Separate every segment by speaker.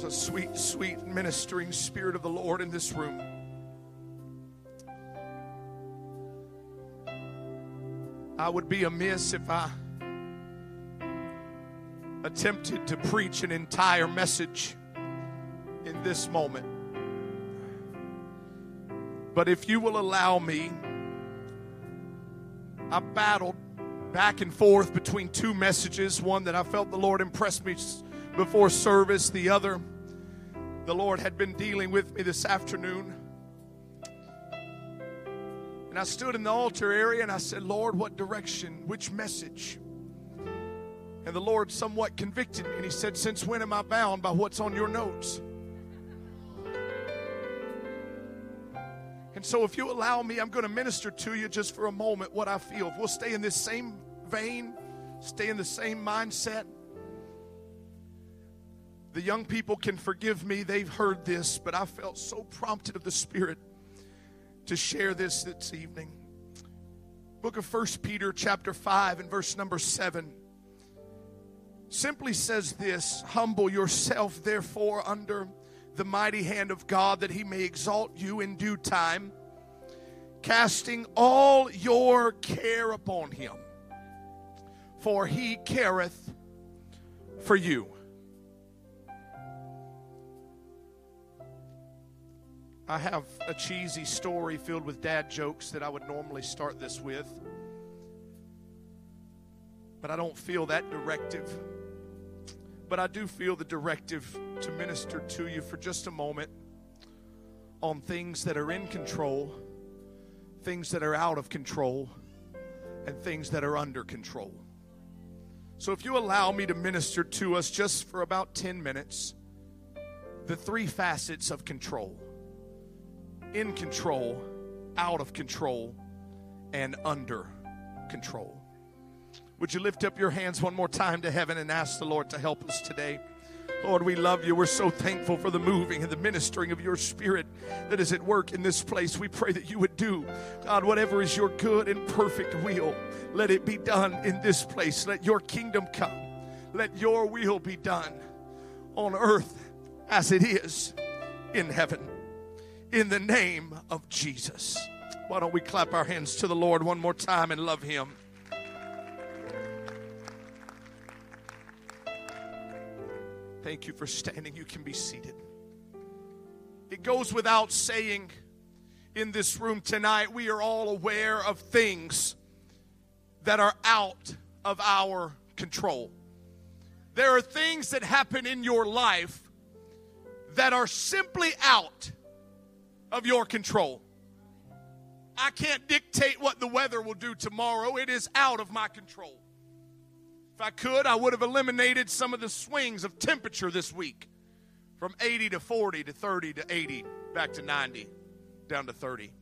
Speaker 1: There's a sweet, sweet ministering spirit of the Lord in this room. I would be amiss if I attempted to preach an entire message in this moment. But if you will allow me, I battled back and forth between two messages one that I felt the Lord impressed me before service, the other, the Lord had been dealing with me this afternoon. And I stood in the altar area and I said, Lord, what direction, which message? And the Lord somewhat convicted me and He said, Since when am I bound by what's on your notes? And so, if you allow me, I'm going to minister to you just for a moment what I feel. If we'll stay in this same vein, stay in the same mindset. The young people can forgive me, they've heard this, but I felt so prompted of the Spirit to share this this evening. Book of First Peter, chapter 5, and verse number 7 simply says this Humble yourself, therefore, under the mighty hand of God, that he may exalt you in due time, casting all your care upon him, for he careth for you. I have a cheesy story filled with dad jokes that I would normally start this with. But I don't feel that directive. But I do feel the directive to minister to you for just a moment on things that are in control, things that are out of control, and things that are under control. So, if you allow me to minister to us just for about 10 minutes, the three facets of control in control, out of control, and under control. Would you lift up your hands one more time to heaven and ask the Lord to help us today? Lord, we love you. We're so thankful for the moving and the ministering of your spirit that is at work in this place. We pray that you would do, God, whatever is your good and perfect will. Let it be done in this place. Let your kingdom come. Let your will be done on earth as it is in heaven. In the name of Jesus. Why don't we clap our hands to the Lord one more time and love him? Thank you for standing. You can be seated. It goes without saying in this room tonight, we are all aware of things that are out of our control. There are things that happen in your life that are simply out of your control. I can't dictate what the weather will do tomorrow, it is out of my control. If I could, I would have eliminated some of the swings of temperature this week from 80 to 40 to 30 to 80, back to 90, down to 30.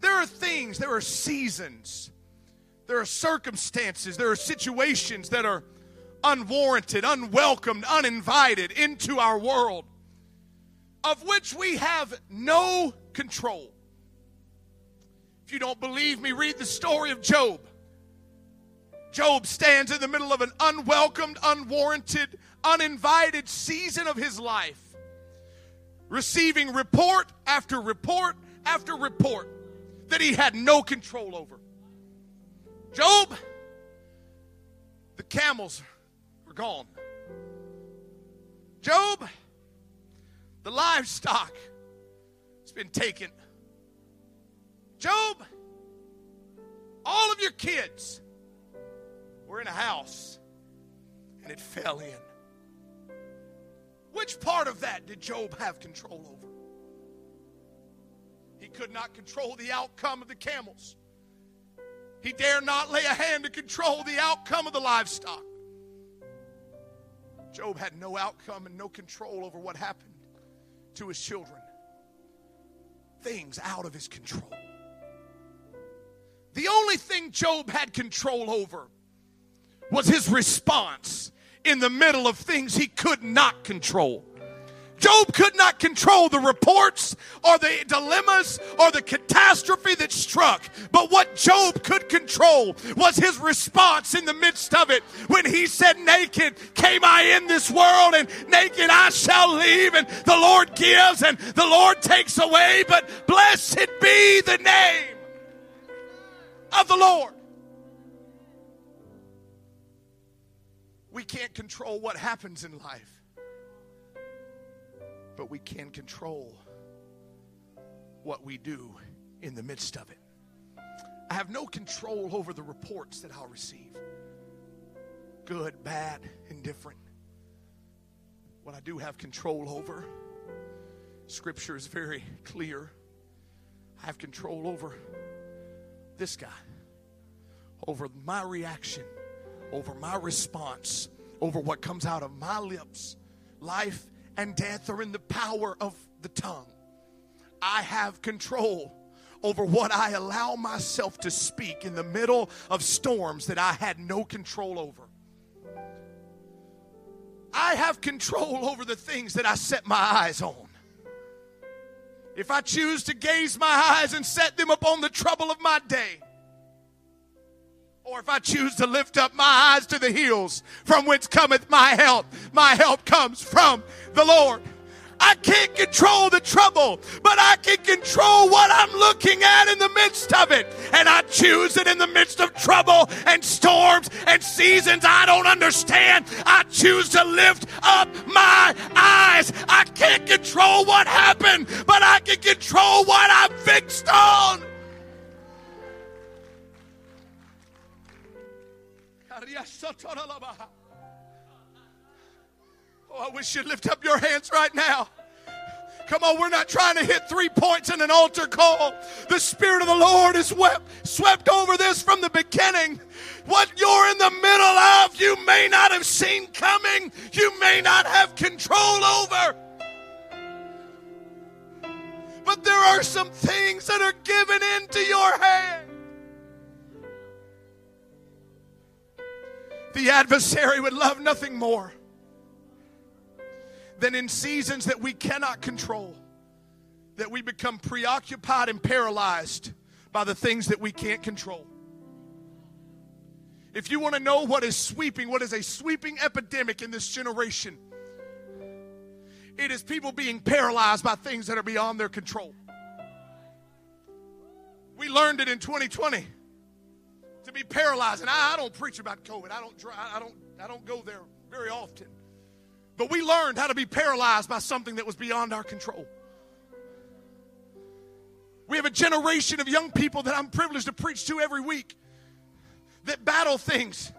Speaker 1: There are things, there are seasons, there are circumstances, there are situations that are unwarranted, unwelcomed, uninvited into our world, of which we have no control. If you don't believe me, read the story of Job. Job stands in the middle of an unwelcomed, unwarranted, uninvited season of his life, receiving report after report after report that he had no control over. Job, the camels were gone. Job, the livestock has been taken. Job, all of your kids we're in a house and it fell in. Which part of that did Job have control over? He could not control the outcome of the camels. He dare not lay a hand to control the outcome of the livestock. Job had no outcome and no control over what happened to his children. Things out of his control. The only thing Job had control over was his response in the middle of things he could not control. Job could not control the reports or the dilemmas or the catastrophe that struck. But what Job could control was his response in the midst of it when he said, Naked came I in this world, and naked I shall leave. And the Lord gives and the Lord takes away. But blessed be the name of the Lord. We can't control what happens in life, but we can control what we do in the midst of it. I have no control over the reports that I'll receive good, bad, indifferent. What I do have control over, Scripture is very clear. I have control over this guy, over my reaction over my response, over what comes out of my lips. Life and death are in the power of the tongue. I have control over what I allow myself to speak in the middle of storms that I had no control over. I have control over the things that I set my eyes on. If I choose to gaze my eyes and set them upon the trouble of my day, or if I choose to lift up my eyes to the hills from whence cometh my help, my help comes from the Lord. I can't control the trouble, but I can control what I'm looking at in the midst of it. And I choose it in the midst of trouble and storms and seasons I don't understand. I choose to lift up my eyes. I can't control what happened, but I can control what I'm fixed on. Oh, I wish you'd lift up your hands right now. Come on, we're not trying to hit three points in an altar call. The Spirit of the Lord is swept, swept over this from the beginning. What you're in the middle of, you may not have seen coming, you may not have control over. But there are some things that are given into your hand. The adversary would love nothing more than in seasons that we cannot control, that we become preoccupied and paralyzed by the things that we can't control. If you want to know what is sweeping, what is a sweeping epidemic in this generation, it is people being paralyzed by things that are beyond their control. We learned it in 2020 to be paralyzed. And I, I don't preach about COVID. I don't, I don't, I don't go there very often. But we learned how to be paralyzed by something that was beyond our control. We have a generation of young people that I'm privileged to preach to every week that battle things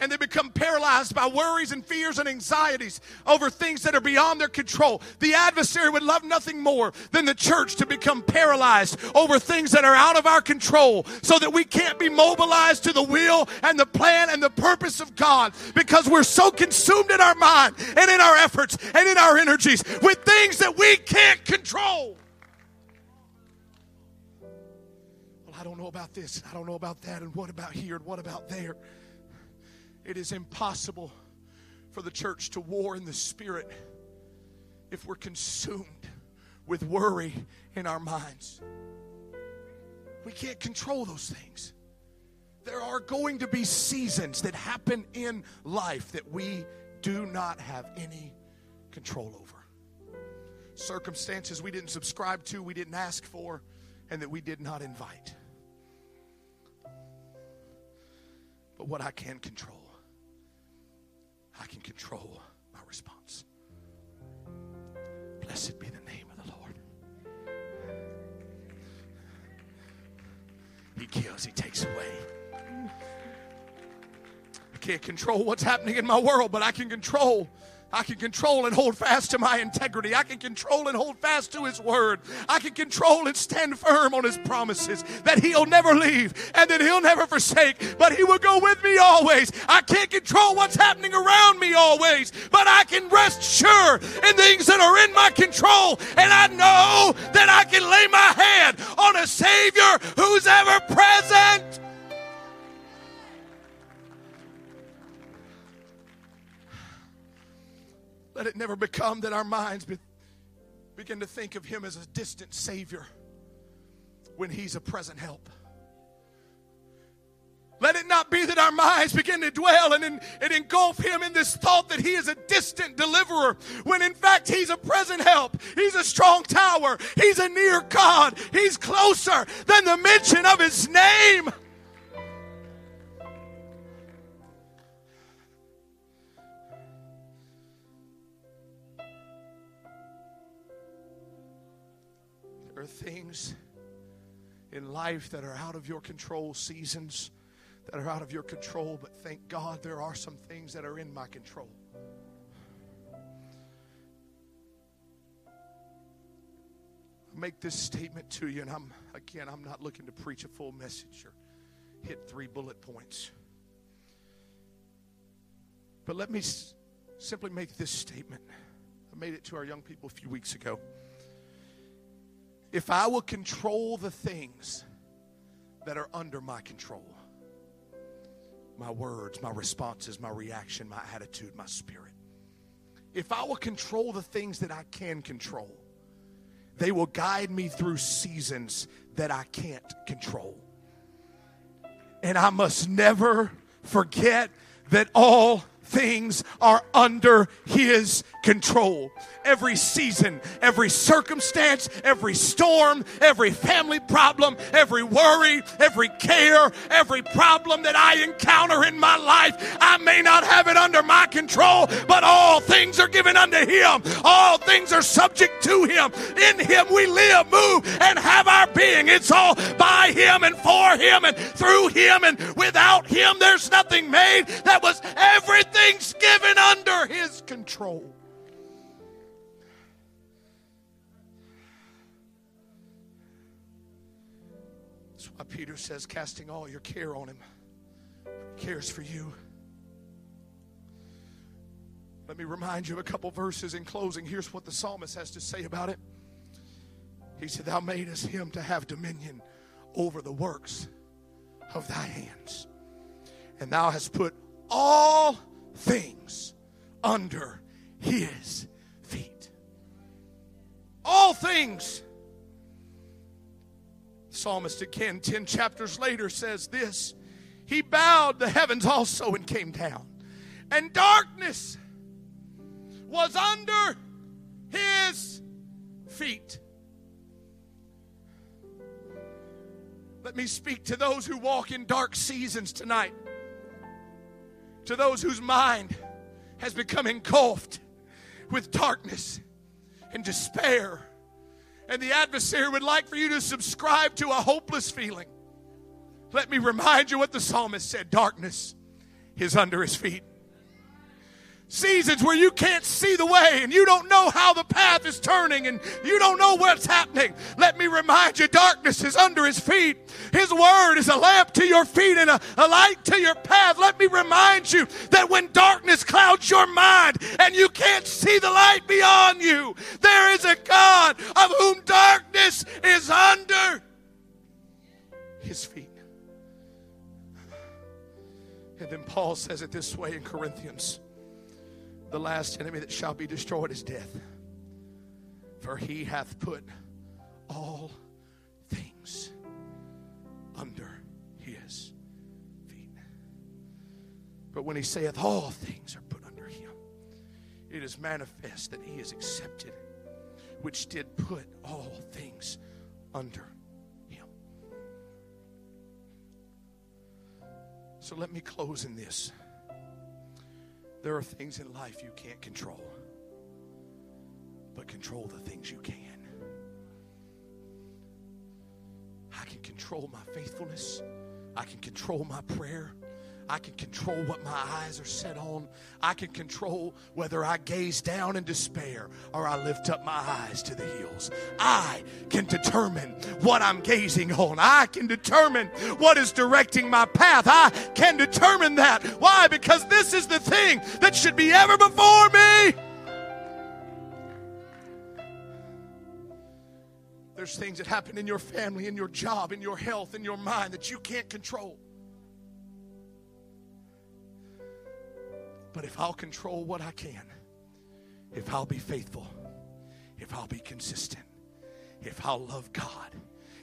Speaker 1: and they become paralyzed by worries and fears and anxieties over things that are beyond their control. The adversary would love nothing more than the church to become paralyzed over things that are out of our control so that we can't be mobilized to the will and the plan and the purpose of God because we're so consumed in our mind and in our efforts and in our energies with things that we can't control. Well, I don't know about this, I don't know about that, and what about here, and what about there. It is impossible for the church to war in the spirit if we're consumed with worry in our minds. We can't control those things. There are going to be seasons that happen in life that we do not have any control over. Circumstances we didn't subscribe to, we didn't ask for, and that we did not invite. But what I can control control my response. Blessed be the name of the Lord. He kills, He takes away. I can't control what's happening in my world, but I can control I can control and hold fast to my integrity. I can control and hold fast to His word. I can control and stand firm on His promises that He'll never leave and that He'll never forsake, but He will go with me always. I can't control what's happening around me always, but I can rest sure in things that are in my control. And I know that I can lay my hand on a Savior who's ever present. Let it never become that our minds be, begin to think of Him as a distant Savior when He's a present help. Let it not be that our minds begin to dwell and, and engulf him in this thought that he is a distant deliverer, when in fact he's a present help. He's a strong tower. He's a near God. He's closer than the mention of his name. Are things in life that are out of your control, seasons that are out of your control, but thank God there are some things that are in my control. I make this statement to you, and I'm again, I'm not looking to preach a full message or hit three bullet points. But let me s- simply make this statement. I made it to our young people a few weeks ago. If I will control the things that are under my control, my words, my responses, my reaction, my attitude, my spirit. If I will control the things that I can control, they will guide me through seasons that I can't control. And I must never forget that all things are under His control. Every season, every circumstance, every storm, every family problem, every worry, every care, every problem that I encounter in my life, I may not have it under my control, but all things are given unto Him. All things are subject to Him. In Him we live, move, and have our being. It's all by Him and for Him and through Him, and without Him there's nothing made. That was everything's given under His control. That's why Peter says, casting all your care on him. He cares for you. Let me remind you of a couple verses in closing. Here's what the psalmist has to say about it. He said, Thou madest him to have dominion over the works of thy hands. And thou hast put all things under his feet. All things. Psalmist again, 10 chapters later, says this He bowed the heavens also and came down, and darkness was under his feet. Let me speak to those who walk in dark seasons tonight, to those whose mind has become engulfed with darkness and despair. And the adversary would like for you to subscribe to a hopeless feeling. Let me remind you what the psalmist said darkness is under his feet seasons where you can't see the way and you don't know how the path is turning and you don't know what's happening. Let me remind you, darkness is under his feet. His word is a lamp to your feet and a, a light to your path. Let me remind you that when darkness clouds your mind and you can't see the light beyond you, there is a God of whom darkness is under his feet. And then Paul says it this way in Corinthians the last enemy that shall be destroyed is death. For he hath put all things under his feet. But when he saith all things are put under him, it is manifest that he is accepted, which did put all things under him. So let me close in this. There are things in life you can't control, but control the things you can. I can control my faithfulness, I can control my prayer. I can control what my eyes are set on. I can control whether I gaze down in despair or I lift up my eyes to the hills. I can determine what I'm gazing on. I can determine what is directing my path. I can determine that. Why? Because this is the thing that should be ever before me. There's things that happen in your family, in your job, in your health, in your mind that you can't control. But if I'll control what I can, if I'll be faithful, if I'll be consistent, if I'll love God,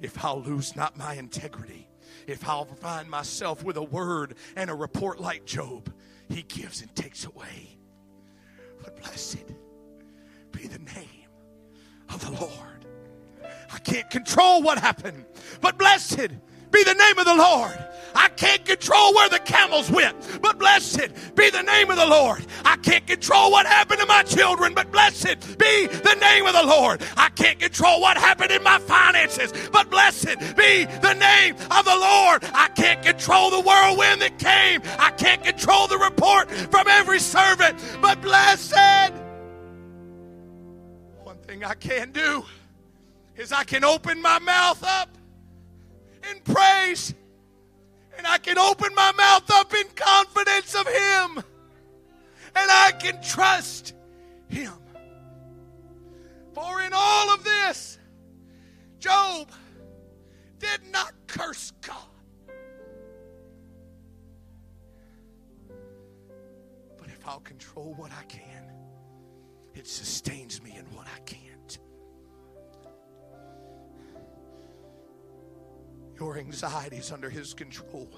Speaker 1: if I'll lose not my integrity, if I'll find myself with a word and a report like Job, he gives and takes away. But blessed be the name of the Lord. I can't control what happened, but blessed be the name of the Lord. I can't control where the camels went, but blessed be the name of the Lord. I can't control what happened to my children, but blessed be the name of the Lord. I can't control what happened in my finances, but blessed be the name of the Lord. I can't control the whirlwind that came. I can't control the report from every servant, but blessed. One thing I can do is I can open my mouth up in praise and I can open my mouth up in confidence of Him. And I can trust Him. For in all of this, Job did not curse God. But if I'll control what I can, it sustains me in what I can't. Your anxiety is under His control.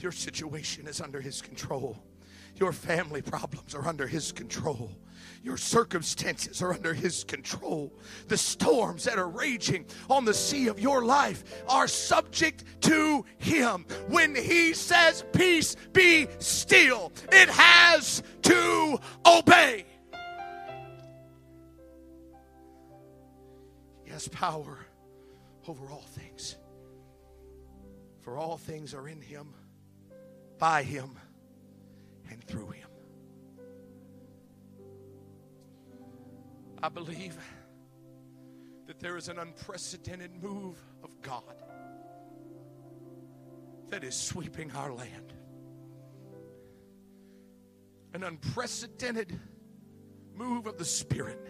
Speaker 1: Your situation is under His control. Your family problems are under His control. Your circumstances are under His control. The storms that are raging on the sea of your life are subject to Him. When He says, Peace, be still, it has to obey. He has power over all things. For all things are in him, by him, and through him. I believe that there is an unprecedented move of God that is sweeping our land. An unprecedented move of the Spirit.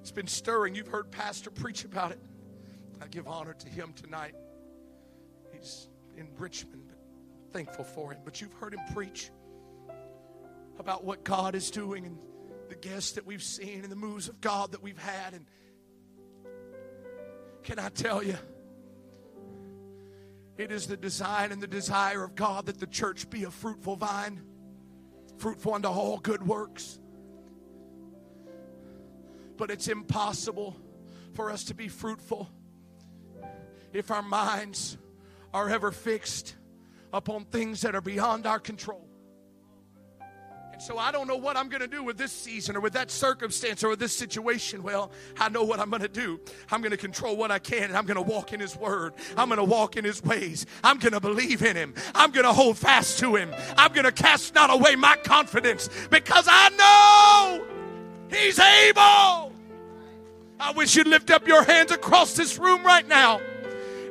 Speaker 1: It's been stirring. You've heard Pastor preach about it. I give honor to him tonight. He's in Richmond, but thankful for him. But you've heard him preach about what God is doing and the guests that we've seen and the moves of God that we've had. And can I tell you, it is the design and the desire of God that the church be a fruitful vine, fruitful unto all good works. But it's impossible for us to be fruitful if our minds are ever fixed upon things that are beyond our control. And so I don't know what I'm going to do with this season or with that circumstance or with this situation. Well, I know what I'm going to do. I'm going to control what I can and I'm going to walk in His Word. I'm going to walk in His ways. I'm going to believe in Him. I'm going to hold fast to Him. I'm going to cast not away my confidence because I know He's able. I wish you'd lift up your hands across this room right now.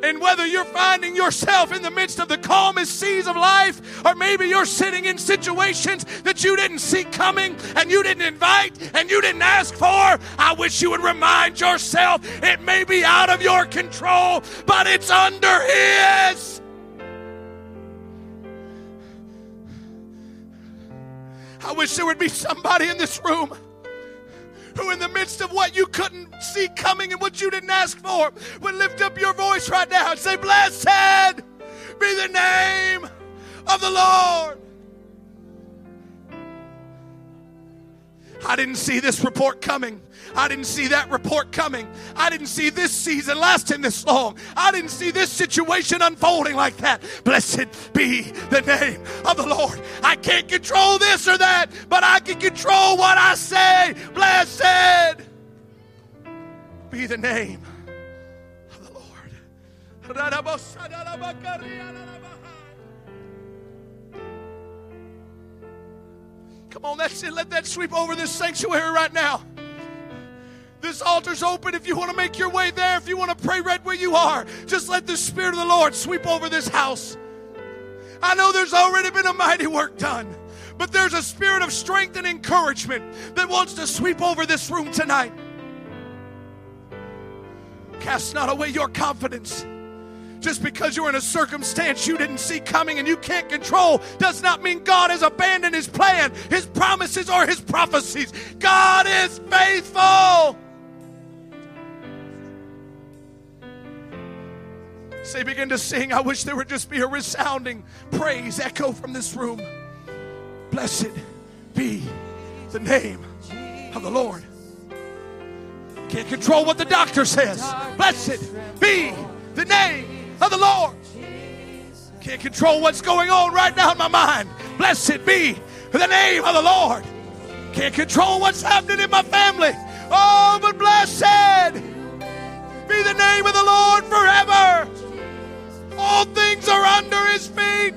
Speaker 1: And whether you're finding yourself in the midst of the calmest seas of life, or maybe you're sitting in situations that you didn't see coming and you didn't invite and you didn't ask for, I wish you would remind yourself it may be out of your control, but it's under His. I wish there would be somebody in this room who, in the midst of what you couldn't see coming and what you didn't ask for, would lift up your voice right now and say, Blessed be the name of the Lord. I didn't see this report coming. I didn't see that report coming. I didn't see this season lasting this long. I didn't see this situation unfolding like that. Blessed be the name of the Lord. I can't control this or that, but I can control what I say. Blessed be the name of the Lord. Come on, that's it. Let that sweep over this sanctuary right now. This altar's open if you want to make your way there, if you want to pray right where you are. Just let the Spirit of the Lord sweep over this house. I know there's already been a mighty work done, but there's a spirit of strength and encouragement that wants to sweep over this room tonight. Cast not away your confidence. Just because you're in a circumstance you didn't see coming and you can't control does not mean God has abandoned his plan, his promises, or his prophecies. God is faithful. Say, begin to sing. I wish there would just be a resounding praise echo from this room. Blessed be the name of the Lord. Can't control what the doctor says. Blessed be the name of the Lord. Can't control what's going on right now in my mind. Blessed be the name of the Lord. Can't control what's happening in my family. Oh, but blessed be the name of the Lord forever. All things are under his feet.